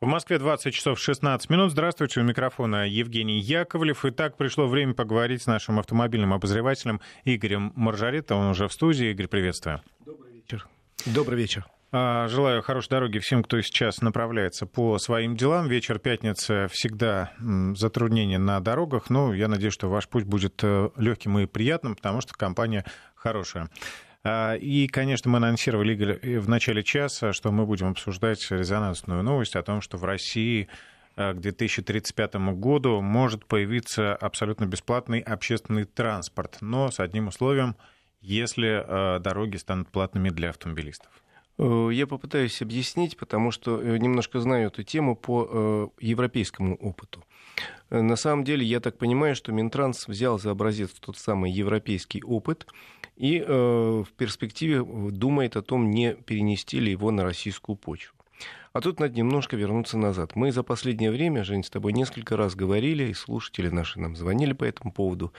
В Москве 20 часов 16 минут. Здравствуйте, у микрофона Евгений Яковлев. Итак, пришло время поговорить с нашим автомобильным обозревателем Игорем Маржарета. Он уже в студии. Игорь, приветствую. Добрый вечер. Добрый вечер. А, желаю хорошей дороги всем, кто сейчас направляется по своим делам. Вечер пятницы всегда затруднения на дорогах, но я надеюсь, что ваш путь будет э, легким и приятным, потому что компания хорошая. А, и, конечно, мы анонсировали, в начале часа, что мы будем обсуждать резонансную новость о том, что в России а, к 2035 году может появиться абсолютно бесплатный общественный транспорт, но с одним условием, если а, дороги станут платными для автомобилистов. Э, я попытаюсь объяснить, потому что э, немножко знаю эту тему по э, европейскому опыту. На самом деле, я так понимаю, что Минтранс взял за образец тот самый европейский опыт и э, в перспективе думает о том, не перенести ли его на российскую почву. А тут надо немножко вернуться назад. Мы за последнее время, Жень, с тобой несколько раз говорили, и слушатели наши нам звонили по этому поводу,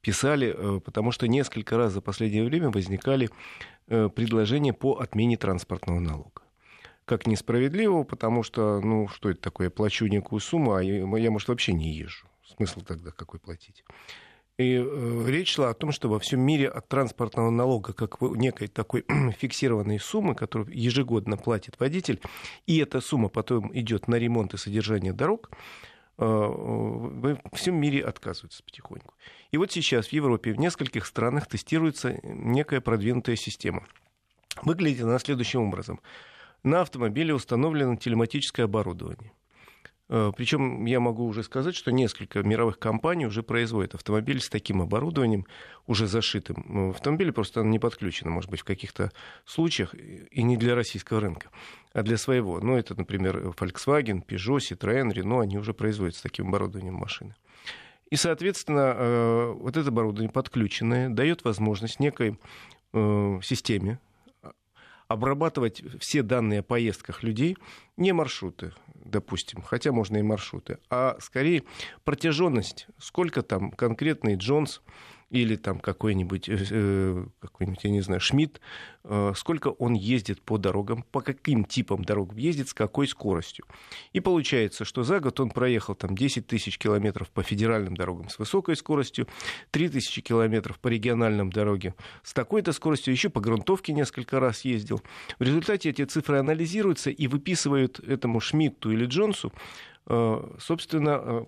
писали, э, потому что несколько раз за последнее время возникали э, предложения по отмене транспортного налога как несправедливого, потому что, ну, что это такое, я плачу некую сумму, а я, я может, вообще не езжу. Смысл тогда какой платить? И э, речь шла о том, что во всем мире от транспортного налога, как некой такой фиксированной суммы, которую ежегодно платит водитель, и эта сумма потом идет на ремонт и содержание дорог, э, во всем мире отказываются потихоньку. И вот сейчас в Европе, в нескольких странах тестируется некая продвинутая система. Выглядит она следующим образом. На автомобиле установлено телематическое оборудование. Э, Причем я могу уже сказать, что несколько мировых компаний уже производят автомобили с таким оборудованием, уже зашитым. Ну, автомобиль просто не подключено, может быть, в каких-то случаях, и не для российского рынка, а для своего. Ну, это, например, Volkswagen, Peugeot, Citroën, Renault, они уже производят с таким оборудованием машины. И, соответственно, э, вот это оборудование подключенное дает возможность некой э, системе обрабатывать все данные о поездках людей, не маршруты, допустим, хотя можно и маршруты, а скорее протяженность, сколько там конкретный Джонс или там какой-нибудь, э, э, какой-нибудь, я не знаю, Шмидт, э, сколько он ездит по дорогам, по каким типам дорог ездит, с какой скоростью. И получается, что за год он проехал там 10 тысяч километров по федеральным дорогам с высокой скоростью, 3 тысячи километров по региональным дорогам с такой-то скоростью, еще по грунтовке несколько раз ездил. В результате эти цифры анализируются и выписывают этому Шмидту или Джонсу собственно, Э,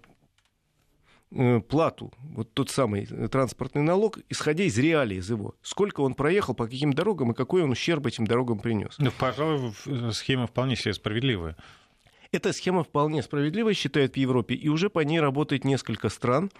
плату, вот тот самый э, транспортный налог, исходя из реалий из его. Сколько он проехал, по каким дорогам и какой он ущерб этим дорогам принес. Ну, пожалуй, э, схема вполне себе справедливая. Эта схема вполне справедливой, считают в Европе, и уже по ней работает несколько стран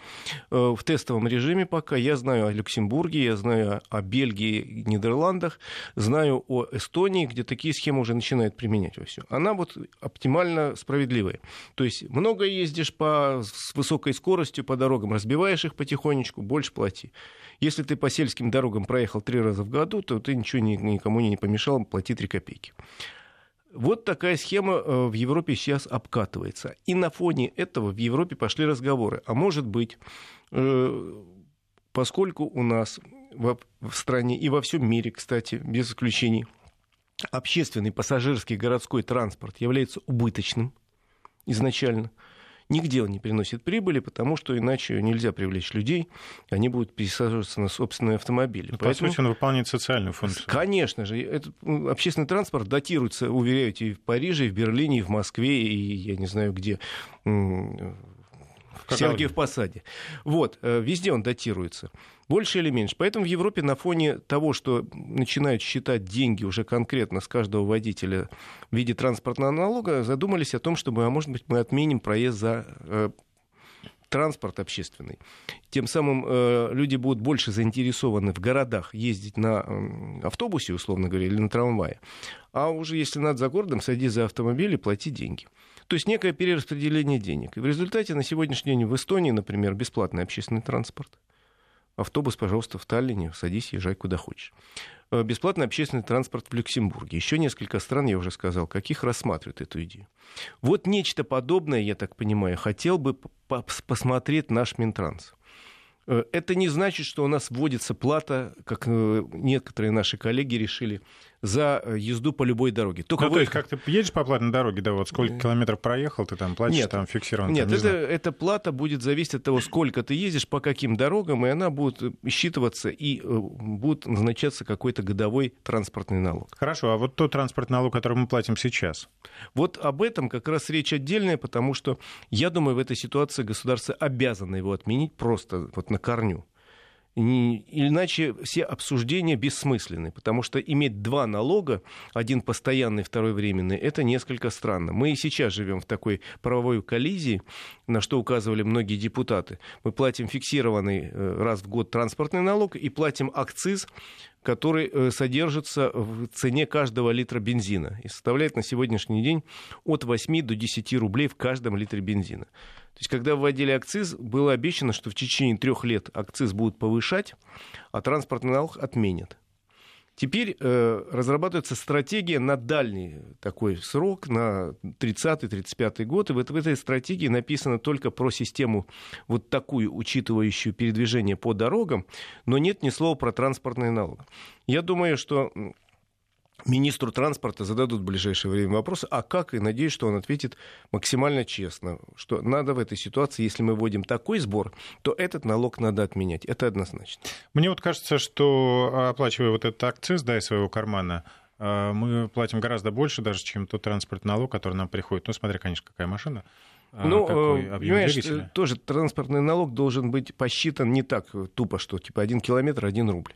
э, в тестовом режиме пока. Я знаю о Люксембурге, я знаю о Бельгии, Нидерландах, знаю о Эстонии, где такие схемы уже начинают применять во все. Она вот оптимально справедливая. То есть много ездишь по, с высокой скоростью по дорогам, разбиваешь их потихонечку, больше плати. Если ты по сельским дорогам проехал три раза в году, то ты ничего никому не помешал платить 3 копейки. Вот такая схема э, в Европе сейчас обкатывается. И на фоне этого в Европе пошли разговоры. А может быть, э, поскольку у нас в стране и во всем мире, кстати, без исключений, общественный пассажирский городской транспорт является убыточным изначально – Нигде он не приносит прибыли, потому что иначе нельзя привлечь людей, они будут пересаживаться на собственные автомобили. Ну, Поэтому... По сути, он выполняет социальную функцию. Конечно же. Этот общественный транспорт датируется, уверяют, и в Париже, и в Берлине, и в Москве, и я не знаю где в Сергиев Посаде. Вот, э, везде он датируется. Больше или меньше. Поэтому в Европе на фоне того, что начинают считать деньги уже конкретно с каждого водителя в виде транспортного налога, задумались о том, чтобы, а может быть, мы отменим проезд за э, транспорт общественный. Тем самым э, люди будут больше заинтересованы в городах ездить на э, автобусе, условно говоря, или на трамвае. А уже если надо за городом, садись за автомобиль и плати деньги. То есть некое перераспределение денег. И в результате на сегодняшний день в Эстонии, например, бесплатный общественный транспорт. Автобус, пожалуйста, в Таллине, садись, езжай куда хочешь. Э, бесплатный общественный транспорт в Люксембурге. Еще несколько стран, я уже сказал, каких рассматривают эту идею. Вот нечто подобное, я так понимаю, хотел бы посмотреть наш Минтранс. Э, это не значит, что у нас вводится плата, как э, некоторые наши коллеги решили, за э, езду по любой дороге. Только ну, вы... то есть, как ты едешь по платной дороге, да, вот сколько километров проехал, ты там платишь, нет, там фиксирован. Нет, там, не это, эта плата будет зависеть от того, сколько ты ездишь, по каким дорогам, и она будет считываться, и будет назначаться какой-то годовой транспортный налог. Хорошо, а вот тот транспортный налог, который мы платим сейчас? Вот об этом как раз речь отдельная, потому что, я думаю, в этой ситуации государство обязано его отменить просто вот на корню. Иначе все обсуждения бессмысленны, потому что иметь два налога, один постоянный, второй временный, это несколько странно. Мы и сейчас живем в такой правовой коллизии, на что указывали многие депутаты. Мы платим фиксированный э, раз в год транспортный налог и платим акциз который э, содержится в цене каждого литра бензина и составляет на сегодняшний день от 8 до 10 рублей в каждом литре бензина. То есть, когда вводили акциз, было обещано, что в течение трех лет акциз будут повышать, а транспортный налог отменят. Теперь э, разрабатывается стратегия на дальний такой срок, на 30-35 год. И вот в этой стратегии написано только про систему вот такую, учитывающую передвижение по дорогам, но нет ни слова про транспортный налог. Я думаю, что министру транспорта зададут в ближайшее время вопросы, а как, и надеюсь, что он ответит максимально честно, что надо в этой ситуации, если мы вводим такой сбор, то этот налог надо отменять. Это однозначно. Мне вот кажется, что оплачивая вот этот акциз да, из своего кармана, э, мы платим гораздо больше даже, чем тот транспортный налог, который нам приходит. Ну, смотря, конечно, какая машина. А ну, э, понимаешь, двигателя? тоже транспортный налог должен быть посчитан не так тупо, что типа один километр, один рубль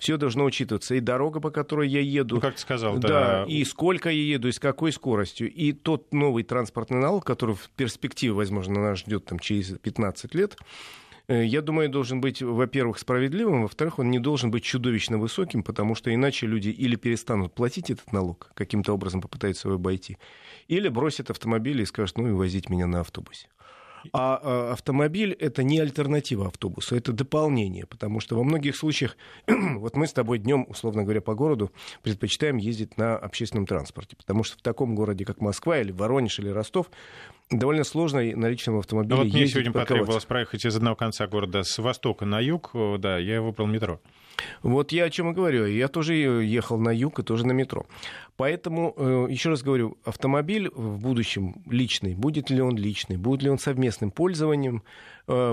все должно учитываться. И дорога, по которой я еду. Ну, как ты сказал, да. да. И сколько я еду, и с какой скоростью. И тот новый транспортный налог, который в перспективе, возможно, нас ждет там, через 15 лет, э, я думаю, должен быть, во-первых, справедливым, во-вторых, он не должен быть чудовищно высоким, потому что иначе люди или перестанут платить этот налог, каким-то образом попытаются его обойти, или бросят автомобиль и скажут, ну и возить меня на автобусе. А, а автомобиль это не альтернатива автобусу, это дополнение, потому что во многих случаях, вот мы с тобой днем, условно говоря, по городу предпочитаем ездить на общественном транспорте, потому что в таком городе, как Москва или Воронеж или Ростов, довольно сложно на личном автомобиле ну, вот. Мне сегодня потребовалось проехать из одного конца города с востока на юг, да, я выбрал метро. Вот я о чем и говорю. Я тоже ехал на юг и тоже на метро. Поэтому, э, еще раз говорю, автомобиль в будущем личный, будет ли он личный, будет ли он совместным пользованием,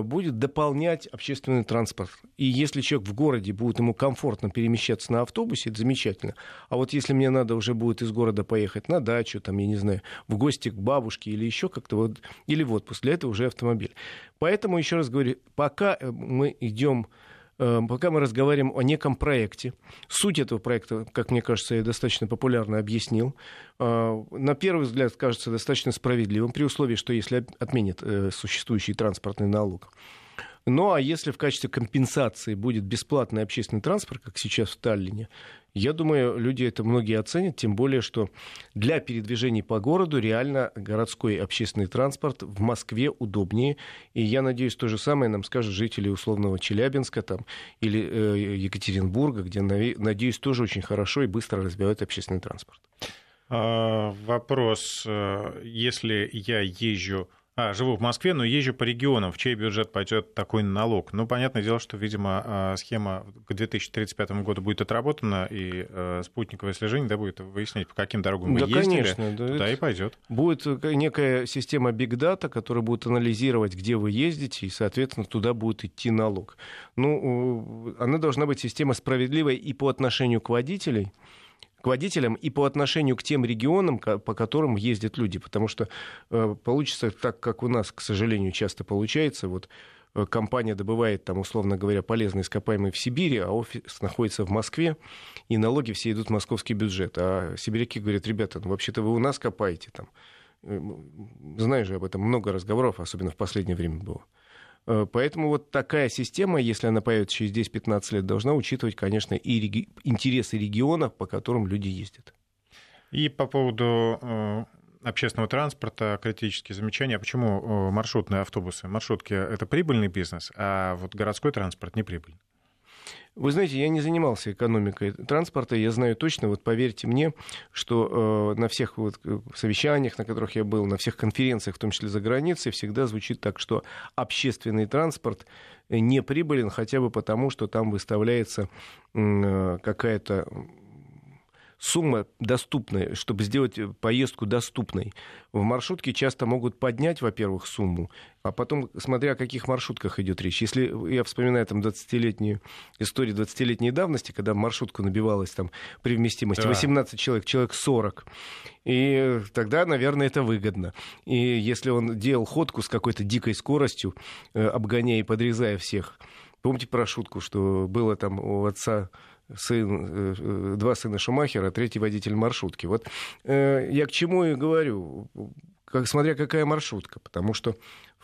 будет дополнять общественный транспорт. И если человек в городе будет ему комфортно перемещаться на автобусе, это замечательно. А вот если мне надо уже будет из города поехать на дачу, там, я не знаю, в гости к бабушке или еще как-то, вот, или в отпуск, для этого уже автомобиль. Поэтому, еще раз говорю, пока э, мы идем пока мы разговариваем о неком проекте. Суть этого проекта, как мне кажется, я достаточно популярно объяснил. Э, на первый взгляд кажется достаточно справедливым, при условии, что если отменят э, существующий транспортный налог. Ну а если в качестве компенсации будет бесплатный общественный транспорт, как сейчас в Таллине, я думаю, люди это многие оценят, тем более, что для передвижений по городу реально городской общественный транспорт в Москве удобнее. И я надеюсь, то же самое нам скажут жители условного Челябинска там, или э, Екатеринбурга, где, надеюсь, тоже очень хорошо и быстро развивают общественный транспорт. А, вопрос, э, если я езжу а, живу в Москве, но езжу по регионам. В чей бюджет пойдет такой налог? Ну, понятное дело, что, видимо, а, схема к 2035 году будет отработана, и э, спутниковое слежение да, будет выяснять, по каким дорогам вы да, ездили. Конечно, да, туда и пойдет. Будет э, некая система Data, которая будет анализировать, где вы ездите, и, соответственно, туда будет идти налог. Ну, она должна быть система справедливой и по отношению к водителям, водителям и по отношению к тем регионам, по которым ездят люди. Потому что э, получится так, как у нас, к сожалению, часто получается. Вот э, компания добывает, там, условно говоря, полезные ископаемые в Сибири, а офис находится в Москве, и налоги все идут в московский бюджет. А сибиряки говорят, ребята, ну вообще-то вы у нас копаете там. Э, знаешь же об этом много разговоров, особенно в последнее время было. Э, поэтому вот такая система, если она появится через 10-15 лет, должна учитывать, конечно, и реги- интересы регионов, по которым люди ездят. И по поводу э, общественного транспорта критические замечания. Почему э, маршрутные автобусы? Маршрутки — это прибыльный бизнес, а вот городской транспорт не прибыльный. Вы знаете, я не занимался экономикой транспорта, я знаю точно, вот поверьте мне, что э, на всех вот э, совещаниях, на которых я был, на всех конференциях, в том числе за границей, всегда звучит так, что общественный транспорт не прибылен хотя бы потому, что там выставляется э, какая-то сумма доступная, чтобы сделать поездку доступной. В маршрутке часто могут поднять, во-первых, сумму, а потом, смотря о каких маршрутках идет речь. Если я вспоминаю там 20-летнюю историю 20-летней давности, когда маршрутку набивалась там при вместимости да. 18 человек, человек 40, и тогда, наверное, это выгодно. И если он делал ходку с какой-то дикой скоростью, э, обгоняя и подрезая всех, помните про шутку, что было там у отца сын, э, э, два сына Шумахера, третий водитель маршрутки. Вот я к чему и говорю, как, смотря какая маршрутка, потому что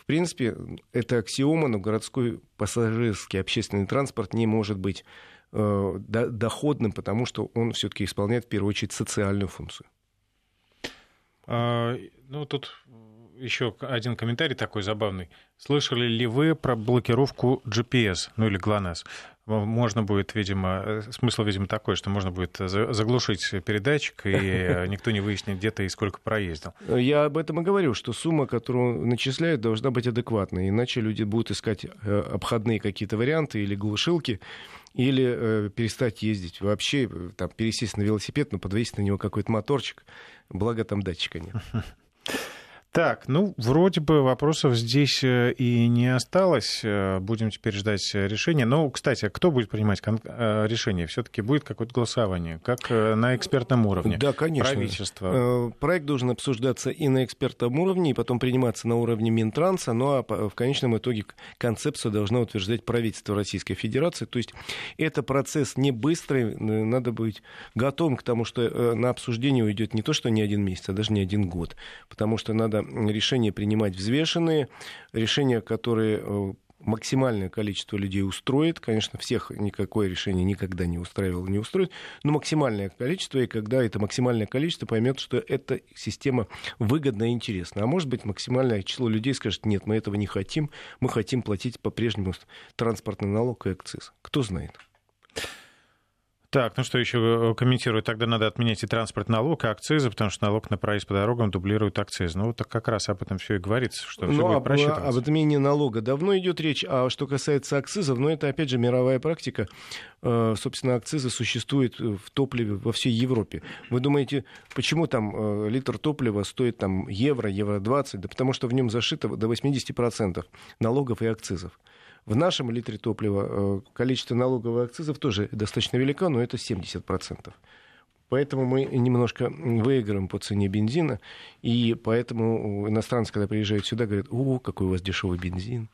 в принципе, это аксиома, но городской пассажирский общественный транспорт не может быть э, доходным, потому что он все-таки исполняет в первую очередь социальную функцию. А, ну, тут еще один комментарий такой забавный. Слышали ли вы про блокировку GPS, ну или GLONASS? Можно будет, видимо, э, смысл, видимо, такой, что можно будет заглушить передатчик, и э, никто не выяснит, где ты и сколько проездил. Я об этом и говорю, что сумма, которую начисляют, должна быть адекватной, иначе люди будут искать э, обходные какие-то варианты или глушилки, или э, перестать ездить вообще, там, пересесть на велосипед, но подвесить на него какой-то моторчик, благо там датчика нет. Так, ну, вроде бы вопросов здесь э, и не осталось. Э, будем теперь ждать решения. Но, кстати, кто будет принимать э, решение? Все-таки будет какое-то голосование, как на экспертном уровне? Да, конечно. Правительство. Проект должен обсуждаться и на экспертном уровне, и потом приниматься на уровне Минтранса. Ну, а в конечном итоге концепцию должно утверждать правительство Российской Федерации. То есть это процесс не быстрый, надо быть готовым к тому, что на обсуждение уйдет не то, что не один месяц, а даже не один год. Потому что надо решения принимать взвешенные, решения, которые э, максимальное количество людей устроит. Конечно, всех никакое решение никогда не устраивало, не устроит, но максимальное количество, и когда это максимальное количество поймет, что эта система выгодна и интересна. А может быть, максимальное число людей скажет, нет, мы этого не хотим, мы хотим платить по-прежнему транспортный налог и акциз. Кто знает. Так, ну что еще э, комментирую? Тогда надо отменять и транспорт налог, и акцизы, потому что налог на проезд по дорогам дублирует акциз. Ну, вот как раз об этом все и говорится, что все ну, будет просчитываться. Об отмене налога давно идет речь, а что касается акцизов, ну, это, опять же, мировая практика. Э, собственно, акцизы существуют в топливе во всей Европе. Вы думаете, почему там э, литр топлива стоит там евро, евро 20? Да потому что в нем зашито до 80% налогов и акцизов. В нашем литре топлива э, количество налогов и акцизов тоже достаточно велико, но это 70%. Поэтому мы немножко выигрываем по цене бензина, и поэтому иностранцы, когда приезжают сюда, говорят, о, какой у вас дешевый бензин.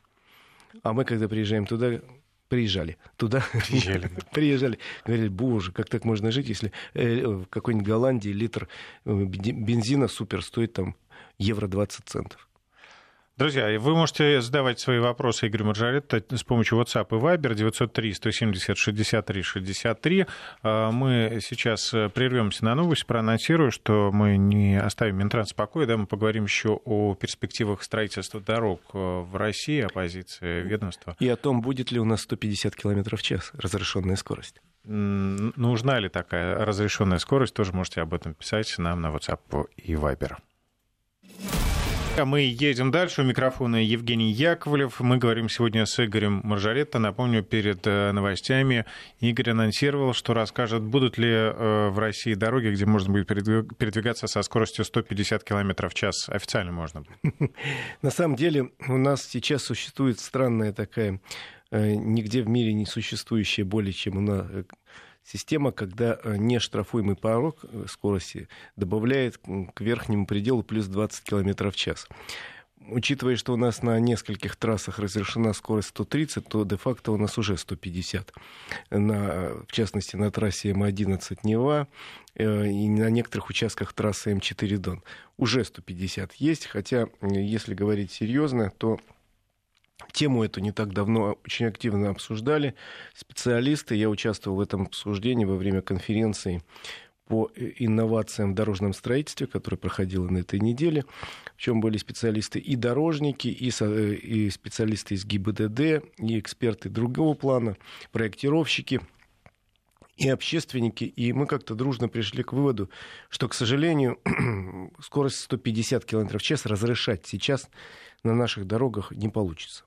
А мы, когда приезжаем туда, приезжали туда, приезжали, приезжали, говорили, боже, как так можно жить, если э, в какой-нибудь Голландии литр э, бензина супер стоит там евро 20 центов. Друзья, вы можете задавать свои вопросы Игорю Маржаретто с помощью WhatsApp и Viber 903-170-63-63. А, мы сейчас э, прервемся на новость, проанонсирую, что мы не оставим Минтранс в покое, да, мы поговорим еще о перспективах строительства дорог э, в России, о позиции ведомства. И о том, будет ли у нас 150 км в час разрешенная скорость. Нужна ли такая разрешенная скорость, тоже можете об этом писать нам на WhatsApp и Viber. Мы едем дальше. У микрофона Евгений Яковлев. Мы говорим сегодня с Игорем Маржаретто. Напомню, перед э, новостями Игорь анонсировал, что расскажет, будут ли э, в России дороги, где можно будет передвигаться со скоростью 150 км в час. Официально можно. На самом деле у нас сейчас существует странная такая, э, нигде в мире не существующая более чем у нас система, когда э, не штрафуемый порог э, скорости добавляет к верхнему пределу плюс 20 км в час. Учитывая, что у нас на нескольких трассах разрешена скорость 130, то де-факто у нас уже 150. На, в частности, на трассе М11 Нева э, и на некоторых участках трассы М4 Дон уже 150 есть. Хотя, если говорить серьезно, то Тему эту не так давно очень активно обсуждали специалисты. Я участвовал в этом обсуждении во время конференции по инновациям в дорожном строительстве, которая проходила на этой неделе, в чем были специалисты и дорожники, и, и специалисты из ГИБДД, и эксперты другого плана, проектировщики и общественники. И мы как-то дружно пришли к выводу, что, к сожалению, скорость 150 км в час разрешать сейчас на наших дорогах не получится.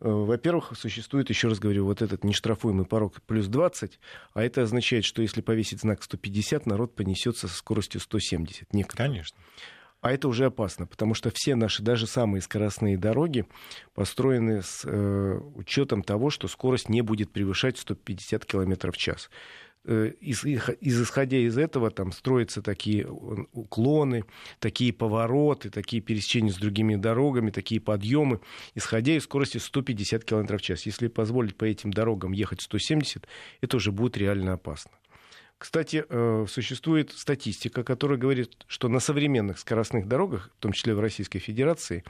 Э, во-первых, существует, еще раз говорю, вот этот нештрафуемый порог плюс 20, а это означает, что если повесить знак 150, народ понесется со скоростью 170. Некоторые. Конечно. А это уже опасно, потому что все наши, даже самые скоростные дороги построены с э, учетом того, что скорость не будет превышать 150 км в час. Э, из, из, исходя из этого там строятся такие уклоны, такие повороты, такие пересечения с другими дорогами, такие подъемы, исходя из скорости 150 км в час. Если позволить по этим дорогам ехать 170, это уже будет реально опасно. Кстати, э, существует статистика, которая говорит, что на современных скоростных дорогах, в том числе в Российской Федерации,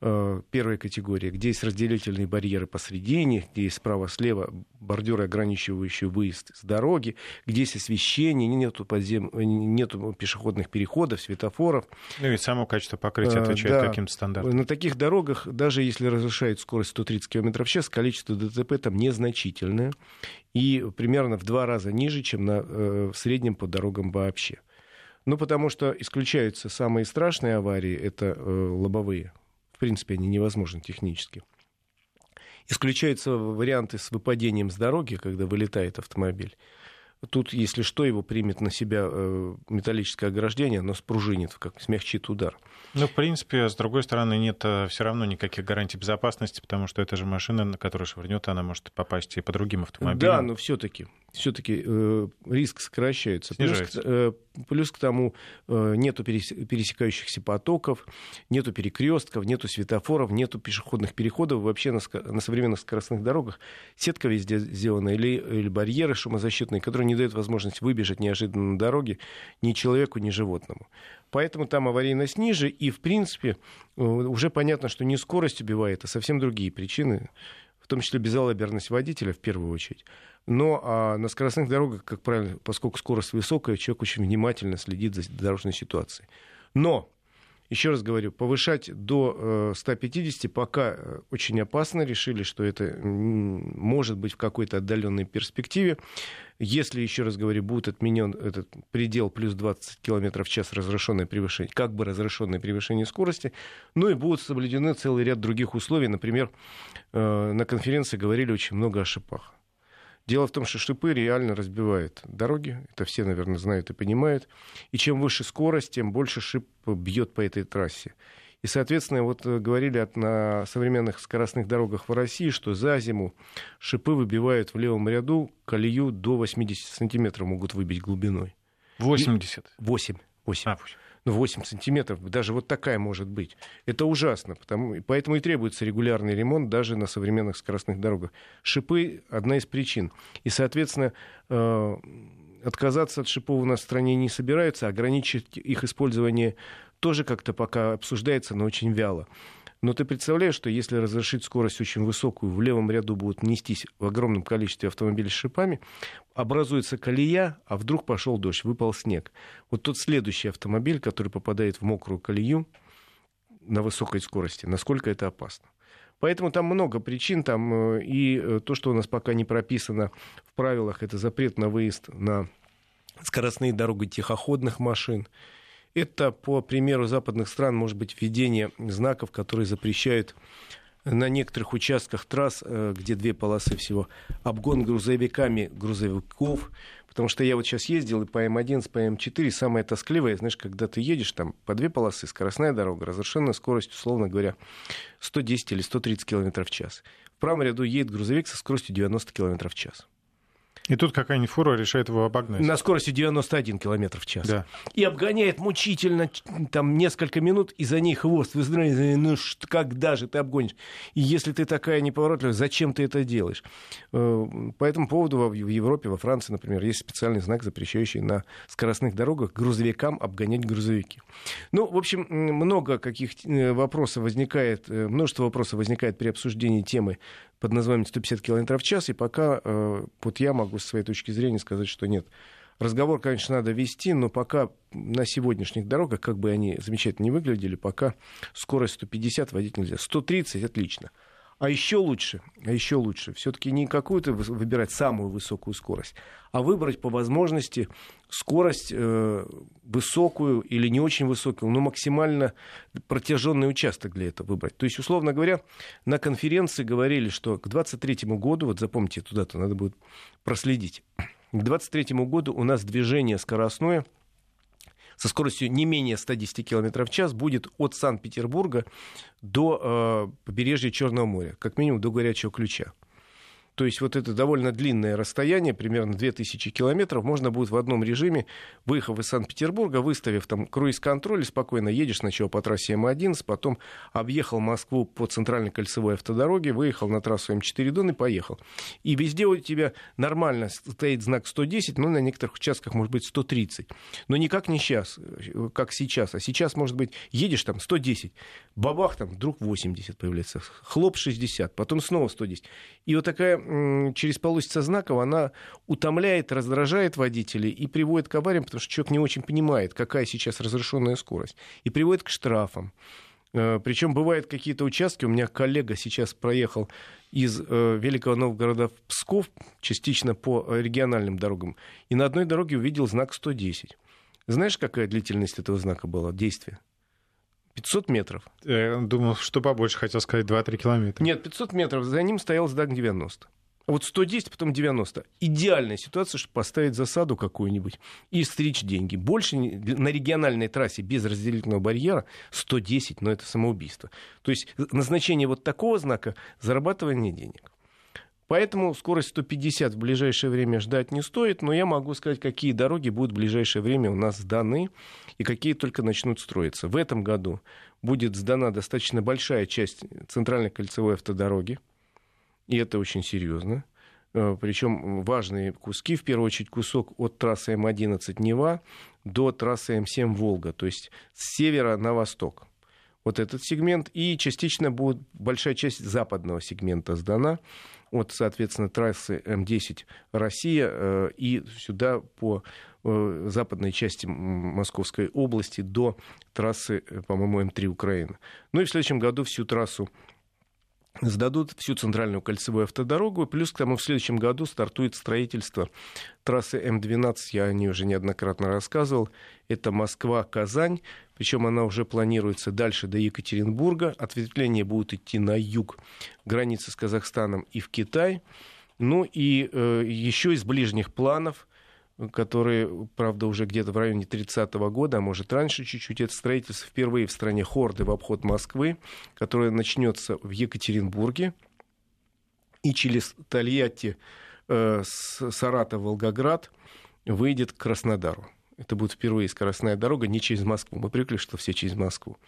первой категории, где есть разделительные барьеры посредине, где есть справа-слева бордюры, ограничивающие выезд с дороги, где есть освещение, нету, подзем... нету пешеходных переходов, светофоров. Ну и само качество покрытия э, отвечает да. каким-то стандартам. На таких дорогах, даже если разрешают скорость 130 км в час, количество ДТП там незначительное и примерно в два раза ниже, чем на, э, в среднем по дорогам вообще. Ну, потому что исключаются самые страшные аварии, это э, лобовые в принципе, они невозможны технически. Исключаются варианты с выпадением с дороги, когда вылетает автомобиль. Тут, если что, его примет на себя э, металлическое ограждение, оно спружинит, как смягчит удар. Ну, в принципе, с другой стороны, нет э, все равно никаких гарантий безопасности, потому что это же машина, на которую швырнет, она может попасть и по другим автомобилям. Да, но все-таки все-таки э, риск сокращается. Плюс, э, плюс к тому э, нету пересекающихся потоков, нету перекрестков, нету светофоров, нету пешеходных переходов. Вообще на, на современных скоростных дорогах сетка везде сделана или, или барьеры шумозащитные, которые не дают возможность выбежать неожиданно на дороге ни человеку, ни животному. Поэтому там аварийность ниже, и, в принципе, э, уже понятно, что не скорость убивает, а совсем другие причины, в том числе безалаберность водителя в первую очередь. Но а на скоростных дорогах, как правило, поскольку скорость высокая, человек очень внимательно следит за дорожной ситуацией. Но, еще раз говорю, повышать до 150 э, пока э, очень опасно. Решили, что это может быть в какой-то отдаленной перспективе. Если, еще раз говорю, будет отменен этот предел плюс 20 км в час разрешенное превышение, как бы разрешенное превышение скорости, ну и будут соблюдены целый ряд других условий. Например, э, на конференции говорили очень много о шипах. Дело в том, что шипы реально разбивают дороги. Это все, наверное, знают и понимают. И чем выше скорость, тем больше шип бьет по этой трассе. И, соответственно, вот э, говорили от, на современных скоростных дорогах в России, что за зиму шипы выбивают в левом ряду колею до 80 сантиметров могут выбить глубиной. 80? 8. 8. А, 8 ну, 8 сантиметров, даже вот такая может быть. Это ужасно, потому, поэтому и требуется регулярный ремонт даже на современных скоростных дорогах. Шипы — одна из причин. И, соответственно, э, отказаться от шипов у нас в стране не собираются, ограничить их использование тоже как-то пока обсуждается, но очень вяло. Но ты представляешь, что если разрешить скорость очень высокую, в левом ряду будут нестись в огромном количестве автомобилей с шипами, образуется колея, а вдруг пошел дождь, выпал снег. Вот тот следующий автомобиль, который попадает в мокрую колею на высокой скорости, насколько это опасно. Поэтому там много причин, там э, и э, то, что у нас пока не прописано в правилах, это запрет на выезд на скоростные дороги тихоходных машин, это, по примеру западных стран, может быть введение знаков, которые запрещают на некоторых участках трасс, э, где две полосы всего, обгон грузовиками грузовиков. Потому что я вот сейчас ездил и по М11, по М4, самое тоскливое, знаешь, когда ты едешь там по две полосы, скоростная дорога, разрешенная скорость, условно говоря, 110 или 130 км в час. В правом ряду едет грузовик со скоростью 90 км в час. И тут какая-нибудь фура решает его обогнать. На скорости 91 км в час. Да. И обгоняет мучительно там несколько минут, и за ней хвост. Вы знаете, ну когда же ты обгонишь? И если ты такая неповоротливая, зачем ты это делаешь? Э, по этому поводу в Европе, во Франции, например, есть специальный знак, запрещающий на скоростных дорогах грузовикам обгонять грузовики. Ну, в общем, много каких э, вопросов возникает, э, множество вопросов возникает при обсуждении темы под названием 150 км в час, и пока э, вот я могу с своей точки зрения сказать, что нет. Разговор, конечно, надо вести, но пока на сегодняшних дорогах, как бы они замечательно не выглядели, пока скорость 150 водить нельзя. 130 отлично. А еще лучше, а еще лучше, все-таки не какую-то выбирать самую высокую скорость, а выбрать по возможности скорость э, высокую или не очень высокую, но максимально протяженный участок для этого выбрать. То есть, условно говоря, на конференции говорили, что к 2023 году, вот запомните, туда-то надо будет проследить, к 2023 году у нас движение скоростное со скоростью не менее 110 км в час будет от Санкт-Петербурга до э, побережья Черного моря, как минимум до горячего ключа. То есть вот это довольно длинное расстояние, примерно 2000 километров, можно будет в одном режиме, выехав из Санкт-Петербурга, выставив там круиз-контроль, спокойно едешь сначала по трассе М11, потом объехал Москву по центральной кольцевой автодороге, выехал на трассу М4 Дон и поехал. И везде у тебя нормально стоит знак 110, но на некоторых участках может быть 130. Но никак не сейчас, как сейчас. А сейчас, может быть, едешь там 110, бабах там вдруг 80 появляется, хлоп 60, потом снова 110. И вот такая через полосица знаков, она утомляет, раздражает водителей и приводит к авариям, потому что человек не очень понимает, какая сейчас разрешенная скорость, и приводит к штрафам. Э, Причем бывают какие-то участки, у меня коллега сейчас проехал из э, Великого Новгорода в Псков, частично по региональным дорогам, и на одной дороге увидел знак 110. Знаешь, какая длительность этого знака была, действия? 500 метров. Я думал, что побольше, хотел сказать 2-3 километра. Нет, 500 метров, за ним стоял знак 90. Вот 110, потом 90. Идеальная ситуация, чтобы поставить засаду какую-нибудь и стричь деньги. Больше на региональной трассе без разделительного барьера 110, но это самоубийство. То есть назначение вот такого знака – зарабатывание денег. Поэтому скорость 150 в ближайшее время ждать не стоит, но я могу сказать, какие дороги будут в ближайшее время у нас сданы и какие только начнут строиться. В этом году будет сдана достаточно большая часть центральной кольцевой автодороги, и это очень серьезно. Э, Причем важные куски, в первую очередь кусок от трассы М11 Нева до трассы М7 Волга, то есть с севера на восток. Вот этот сегмент. И частично будет большая часть западного сегмента сдана от, соответственно, трассы М10 Россия э, и сюда по э, западной части Московской области до трассы, по-моему, М3 Украина. Ну и в следующем году всю трассу сдадут всю центральную кольцевую автодорогу. Плюс к тому в следующем году стартует строительство трассы М12, я о ней уже неоднократно рассказывал. Это Москва-Казань, причем она уже планируется дальше до Екатеринбурга. Ответвление будет идти на юг, границы с Казахстаном и в Китай. Ну и э, еще из ближних планов – которые, правда, уже где-то в районе 30-го года, а может раньше чуть-чуть, это строительство впервые в стране Хорды в обход Москвы, которое начнется в Екатеринбурге и через Тольятти, э, Саратов, Волгоград выйдет к Краснодару. Это будет впервые скоростная дорога не через Москву. Мы привыкли, что все через Москву.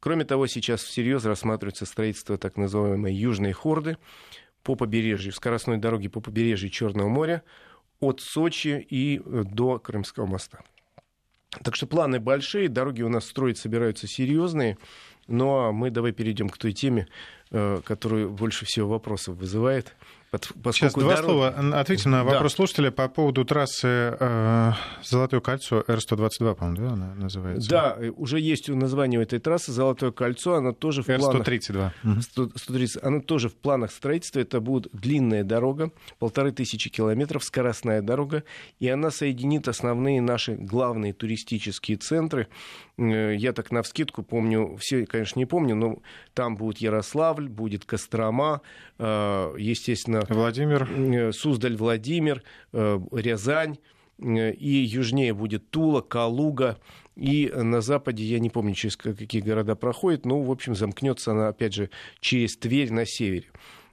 Кроме того, сейчас всерьез рассматривается строительство так называемой Южной Хорды по побережью, скоростной дороги по побережью Черного моря, от Сочи и э, до Крымского моста. Так что планы большие, дороги у нас строить собираются серьезные. Ну а мы давай перейдем к той теме, э, которая больше всего вопросов вызывает. Сейчас два дорог... слова. Ответим на вопрос да. слушателя по поводу трассы э, Золотое кольцо Р-122, по-моему, да, она называется? Да, уже есть название у этой трассы Золотое кольцо, она тоже в планах... Р-132. 130, она тоже в планах строительства. Это будет длинная дорога, полторы тысячи километров, скоростная дорога, и она соединит основные наши главные туристические центры. Э, я так на вскидку помню, все, конечно, не помню, но там будет Ярославль, будет Кострома, э, естественно, Владимир. Э, Суздаль, Владимир, э, Рязань, э, и южнее будет Тула, Калуга, и на западе, я не помню, через какие города проходит, но, в общем, замкнется она, опять же, через Тверь на севере.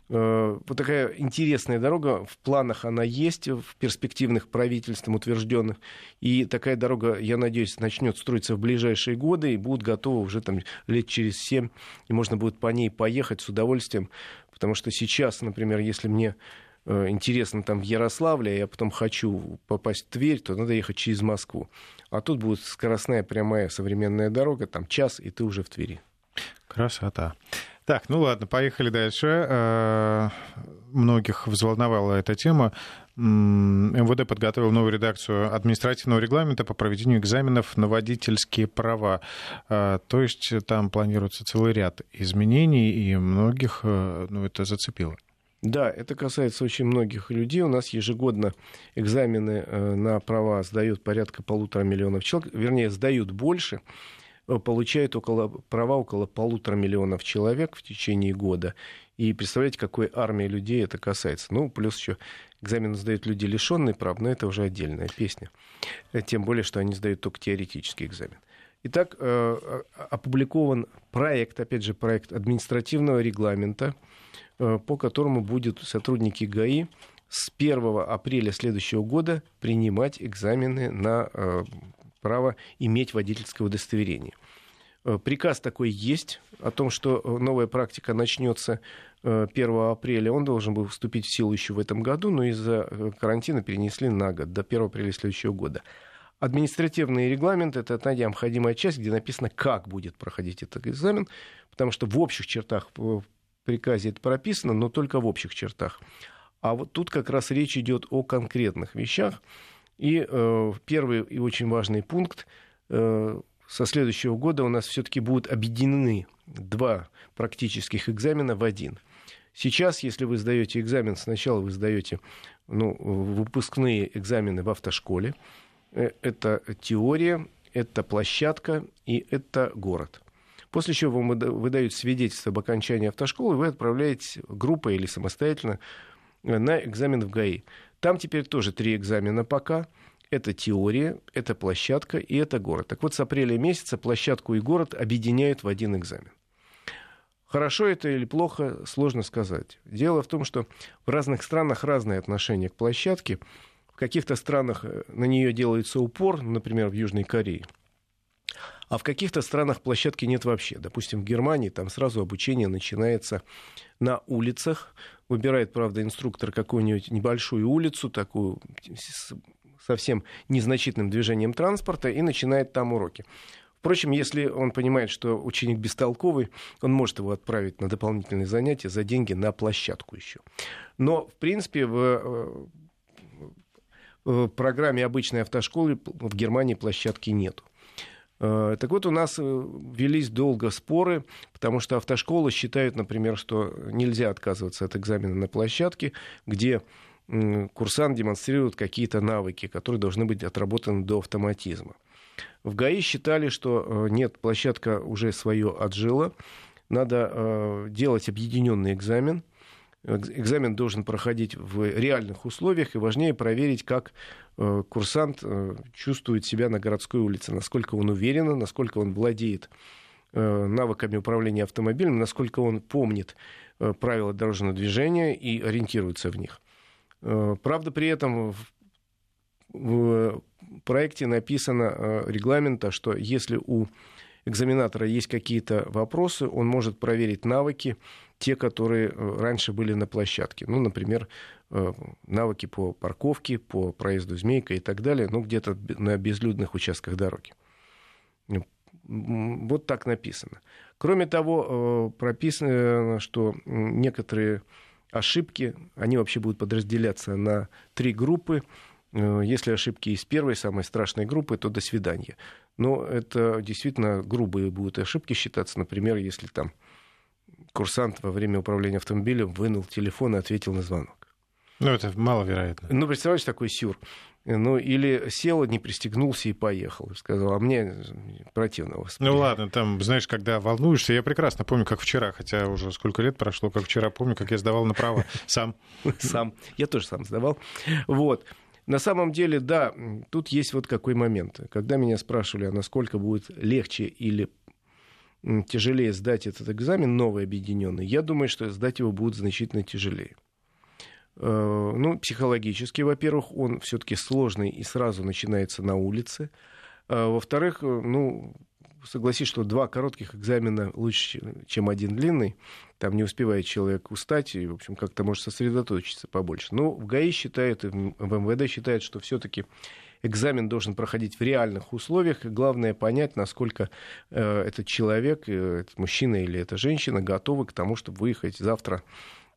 Вот такая интересная дорога, в планах она есть, в перспективных правительством утвержденных. И такая дорога, я надеюсь, начнет строиться в ближайшие годы и будет готова уже там лет через семь, и можно будет по ней поехать с удовольствием Потому что сейчас, например, если мне э, интересно там в Ярославле, а я потом хочу попасть в Тверь, то надо ехать через Москву. А тут будет скоростная прямая современная дорога, там час, и ты уже в Твери. Красота. Так, ну ладно, поехали дальше. Э, многих взволновала эта тема. МВД подготовил новую редакцию административного регламента по проведению экзаменов на водительские права. То есть там планируется целый ряд изменений, и многих ну, это зацепило. Да, это касается очень многих людей. У нас ежегодно экзамены э, на права сдают порядка полутора миллионов человек, вернее, сдают больше, э, получают около, права около полутора миллионов человек в течение года. И представляете, какой армии людей это касается. Ну, плюс еще экзамены сдают люди, лишенные прав, но это уже отдельная песня. Э, тем более, что они сдают только теоретический экзамен. Итак, опубликован проект, опять же, проект административного регламента, Э, по которому будут сотрудники ГАИ с 1 апреля следующего года принимать экзамены на э, право иметь водительское удостоверение. Э, приказ такой есть о том, что новая практика начнется 1 апреля. Он должен был вступить в силу еще в этом году, но из-за карантина перенесли на год, до 1 апреля следующего года. Административный регламент – это та необходимая часть, где написано, как будет проходить этот экзамен, потому что в общих чертах приказе это прописано, но только в общих чертах. А вот тут как раз речь идет о конкретных вещах. И э, первый и очень важный пункт э, со следующего года у нас все-таки будут объединены два практических экзамена в один. Сейчас, если вы сдаете экзамен, сначала вы сдаете ну, выпускные экзамены в автошколе. Э, это теория, это площадка и это город. После чего вам выдают свидетельство об окончании автошколы, вы отправляетесь группой или самостоятельно э, на экзамен в ГАИ. Там теперь тоже три экзамена пока. Это теория, это площадка и это город. Так вот, с апреля месяца площадку и город объединяют в один экзамен. Хорошо это или плохо, сложно сказать. Дело в том, что в разных странах разное отношение к площадке. В каких-то странах э, на нее делается упор, например, в Южной Корее – а в каких-то странах площадки нет вообще. Допустим, в Германии там сразу обучение начинается на улицах. Выбирает, правда, инструктор какую-нибудь небольшую улицу, такую совсем незначительным движением транспорта, и начинает там уроки. Впрочем, если он понимает, что ученик бестолковый, он может его отправить на дополнительные занятия за деньги на площадку еще. Но, в принципе, в, э, в программе обычной автошколы в Германии площадки нету. Э, так вот, у нас э, велись долго споры, потому что автошколы считают, например, что нельзя отказываться от экзамена на площадке, где курсант демонстрирует какие-то навыки, которые должны быть отработаны до автоматизма. В ГАИ считали, что э, нет, площадка уже свое отжила, надо делать объединенный экзамен – экзамен должен проходить в реальных условиях, и важнее проверить, как э, курсант э, чувствует себя на городской улице, насколько он уверен, насколько он владеет э, навыками управления автомобилем, насколько он помнит правила дорожного движения и ориентируется в них. Правда, при этом в проекте написано регламента, что если у экзаменатора есть какие-то вопросы, он может проверить навыки те, которые э, раньше были на площадке. Ну, например, э, навыки по парковке, по проезду змейка и так далее, ну, где-то на безлюдных участках дороги. Вот так написано. Кроме того, э, прописано, что некоторые ошибки, они вообще будут подразделяться на три группы. Если ошибки из первой, самой страшной группы, то до свидания. Но это действительно грубые будут ошибки считаться. Например, если там курсант во время управления автомобилем вынул телефон и ответил на звонок. Ну, это маловероятно. Ну, представляешь, такой сюр. Ну, или сел, не пристегнулся и поехал. Сказал, а мне противно вас. Ну, ладно, там, знаешь, когда волнуешься, я прекрасно помню, как вчера, хотя уже сколько лет прошло, как вчера помню, как я сдавал на право сам. Сам. Я тоже сам сдавал. Вот. На самом деле, да, тут есть вот какой момент. Когда меня спрашивали, а насколько будет легче или тяжелее сдать этот экзамен, новый объединенный, я думаю, что сдать его будет значительно тяжелее. Э, ну, психологически, во-первых, он все-таки сложный и сразу начинается на улице. А, во-вторых, э, ну, согласись, что два коротких экзамена лучше, чем один длинный. Там не успевает человек устать и, в общем, как-то может сосредоточиться побольше. Но в ГАИ считают, в МВД считают, что все-таки экзамен должен проходить в реальных условиях. И главное понять, насколько э, этот человек, э, этот мужчина или эта женщина готовы к тому, чтобы выехать завтра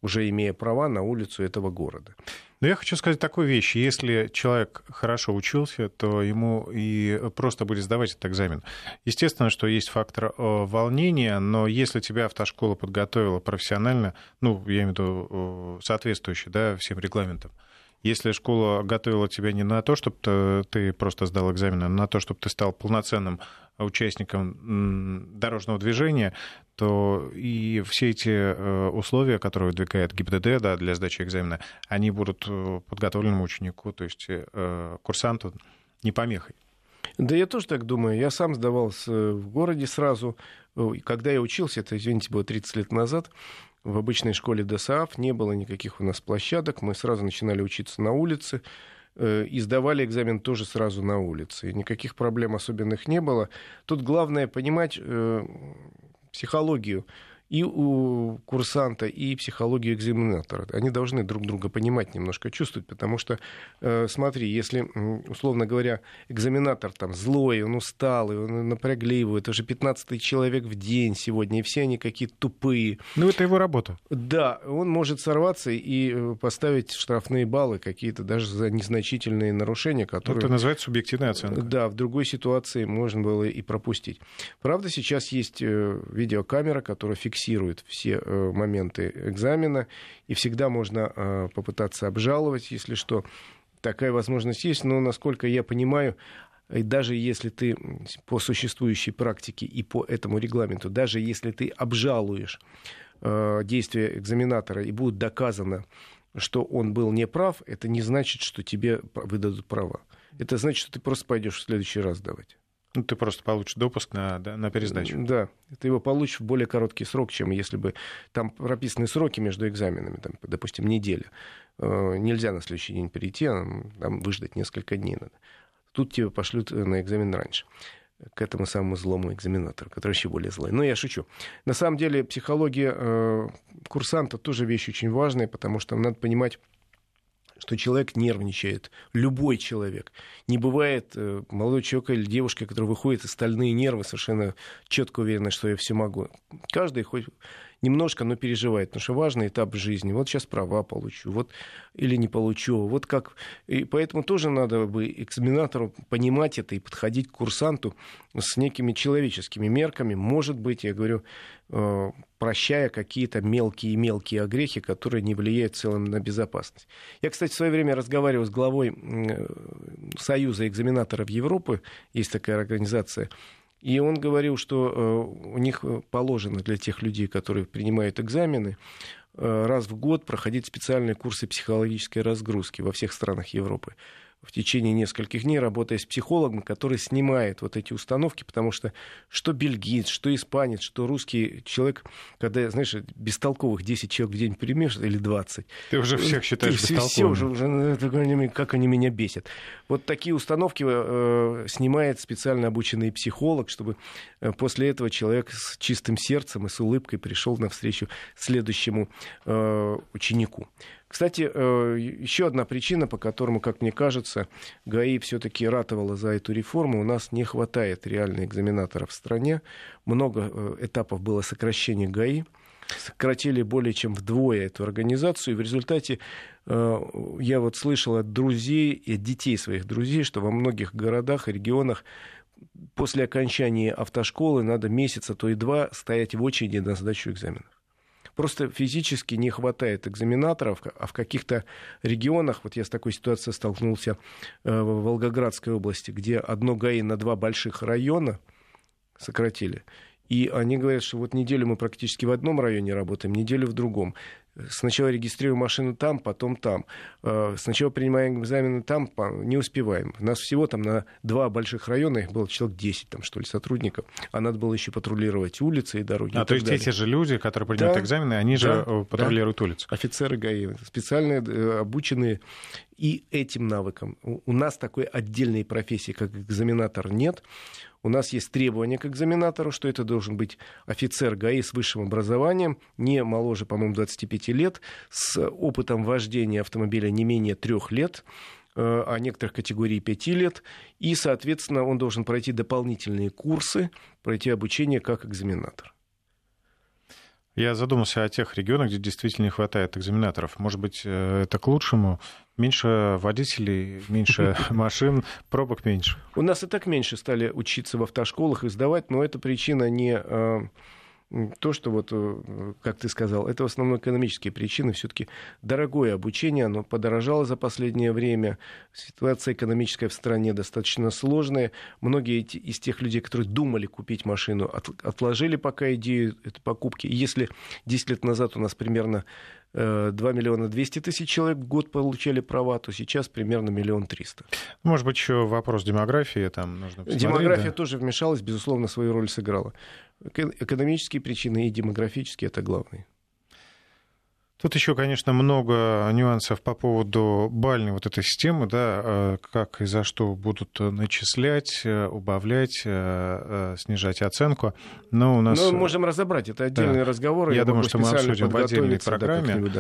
уже имея права на улицу этого города. Но я хочу сказать такую вещь. Если человек хорошо учился, то ему и просто будет сдавать этот экзамен. Естественно, что есть фактор э, волнения, но если тебя автошкола подготовила профессионально, ну, я имею в виду э, соответствующе да, всем регламентам, если школа готовила тебя не на то, чтобы ты просто сдал экзамен, а на то, чтобы ты стал полноценным участником дорожного движения, то и все эти э, условия, которые выдвигает ГИБДД да, для сдачи экзамена, они будут э, подготовленному ученику, то есть э, курсанту, не помехой. Да я тоже так думаю. Я сам сдавался в городе сразу. Когда я учился, это, извините, было 30 лет назад, в обычной школе ДСАФ не было никаких у нас площадок. Мы сразу начинали учиться на улице и сдавали экзамен тоже сразу на улице. И никаких проблем особенных не было. Тут главное понимать, психологию и у курсанта, и психологию экзаменатора. Они должны друг друга понимать, немножко чувствовать, потому что, э, смотри, если, условно говоря, экзаменатор там злой, он усталый, он напрягливый, это же 15 человек в день сегодня, и все они какие-то тупые. Ну, это его работа. Да, он может сорваться и э, поставить штрафные баллы какие-то даже за незначительные нарушения, которые... Это называется субъективная оценка. Да, в другой ситуации можно было и пропустить. Правда, сейчас есть э, видеокамера, которая фиксирует фиксирует все э, моменты экзамена, и всегда можно э, попытаться обжаловать, если что. Такая возможность есть, но, насколько я понимаю, и даже если ты по существующей практике и по этому регламенту, даже если ты обжалуешь э, действия экзаменатора и будет доказано, что он был неправ, это не значит, что тебе выдадут права. Это значит, что ты просто пойдешь в следующий раз давать. Ну, ты просто получишь допуск на, на пересдачу. Да, ты его получишь в более короткий срок, чем если бы там прописаны сроки между экзаменами, там, допустим, неделя. Э, нельзя на следующий день прийти, а там выждать несколько дней надо. Тут тебя пошлют э, на экзамен раньше к этому самому злому экзаменатору, который еще более злой. Но я шучу. На самом деле психология э, курсанта тоже вещь очень важная, потому что надо понимать, что человек нервничает. Любой человек. Не бывает э, молодой человек или девушка, который выходит из стальные нервы, совершенно четко уверена, что я все могу. Каждый хоть немножко, но переживает, потому что важный этап жизни. Вот сейчас права получу, вот или не получу. Вот как... И поэтому тоже надо бы экзаменатору понимать это и подходить к курсанту с некими человеческими мерками. Может быть, я говорю, э, прощая какие-то мелкие-мелкие огрехи, которые не влияют в целом на безопасность. Я, кстати, в свое время разговаривал с главой э, Союза экзаменаторов Европы, есть такая организация, и он говорил, что э, у них положено для тех людей, которые принимают экзамены, э, раз в год проходить специальные курсы психологической разгрузки во всех странах Европы в течение нескольких дней, работая с психологом, который снимает вот эти установки, потому что что бельгиец, что испанец, что русский человек, когда, знаешь, бестолковых 10 человек в день перемешиваешь, или 20. Ты уже всех считаешь ты бестолковыми. Все уже, уже ну, как они меня бесят. Вот такие установки э, снимает специально обученный психолог, чтобы э, после этого человек с чистым сердцем и с улыбкой пришел навстречу следующему э, ученику. Кстати, э, еще одна причина, по которому, как мне кажется, ГАИ все-таки ратовала за эту реформу. У нас не хватает реально экзаменаторов в стране. Много э, этапов было сокращения ГАИ. Сократили более чем вдвое эту организацию. И в результате э, я вот слышал от друзей и от детей своих друзей, что во многих городах и регионах после окончания автошколы надо месяца, то и два стоять в очереди на сдачу экзаменов просто физически не хватает экзаменаторов, а в каких-то регионах, вот я с такой ситуацией столкнулся э, в Волгоградской области, где одно ГАИ на два больших района сократили, и они говорят, что вот неделю мы практически в одном районе работаем, неделю в другом. Сначала регистрируем машину там, потом там. Э, сначала принимаем экзамены там, не успеваем. У нас всего там на два больших района, их было человек 10, там, что ли, сотрудников. А надо было еще патрулировать улицы и дороги. А и то есть далее. эти же люди, которые принимают да, экзамены, они да, же э, патрулируют да. улицу. Офицеры ГАИ, специально э, обученные и этим навыкам. У нас такой отдельной профессии, как экзаменатор, нет. У нас есть требования к экзаменатору, что это должен быть офицер ГАИ с высшим образованием, не моложе, по-моему, 25 лет, с опытом вождения автомобиля не менее трех лет, э, а некоторых категорий 5 лет, и, соответственно, он должен пройти дополнительные курсы, пройти обучение как экзаменатор. Я задумался о тех регионах, где действительно не хватает экзаменаторов. Может быть, э, это к лучшему? Меньше водителей, меньше машин, пробок меньше. У нас и так меньше стали учиться в автошколах и сдавать, но это причина не э, то, что вот, э, как ты сказал, это в основном экономические причины. Все-таки дорогое обучение, оно подорожало за последнее время. Ситуация экономическая в стране достаточно сложная. Многие из тех людей, которые думали купить машину, отложили пока идею этой покупки. И если 10 лет назад у нас примерно 2 э, миллиона 200 тысяч человек в год получали права, то сейчас примерно миллион триста. Может быть, еще вопрос демографии там нужно посмотреть. Демография да? тоже вмешалась, безусловно, свою роль сыграла. Экономические причины и демографические — это главные. Тут еще, конечно, много нюансов по поводу бальной вот этой системы, да, э, как и за что будут начислять, э, убавлять, э, снижать оценку. Но у нас... Ну, можем разобрать, это отдельный да. разговор. Я, я думаю, что мы обсудим в отдельной программе.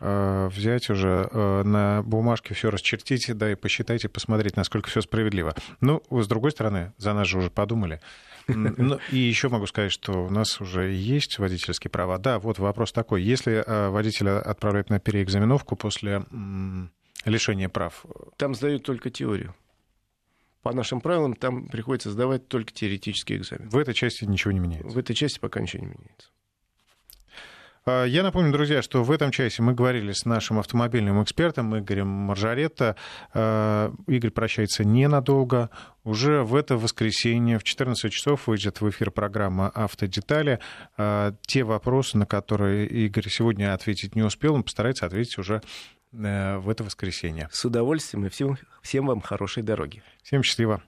Да, взять уже на бумажке все расчертить, да, и посчитать, и посмотреть, насколько все справедливо. Ну, с другой стороны, за нас же уже подумали. Ну, и еще могу сказать, что у нас уже есть водительские права. Да, вот вопрос такой. Если э, водителя отправляют на переэкзаменовку после лишения прав... Там сдают только теорию. По нашим правилам там приходится сдавать только теоретический экзамен. В этой части ничего не меняется? В этой части пока ничего не меняется. А, я напомню, друзья, что в этом часе мы говорили с нашим автомобильным экспертом Игорем Маржаретто. А, Игорь прощается ненадолго. Уже в это воскресенье в 14 часов выйдет в эфир программа «Автодетали». А, те вопросы, на которые Игорь сегодня ответить не успел, он постарается ответить уже э, в это воскресенье. С удовольствием и всем, всем вам хорошей дороги. Всем счастливо.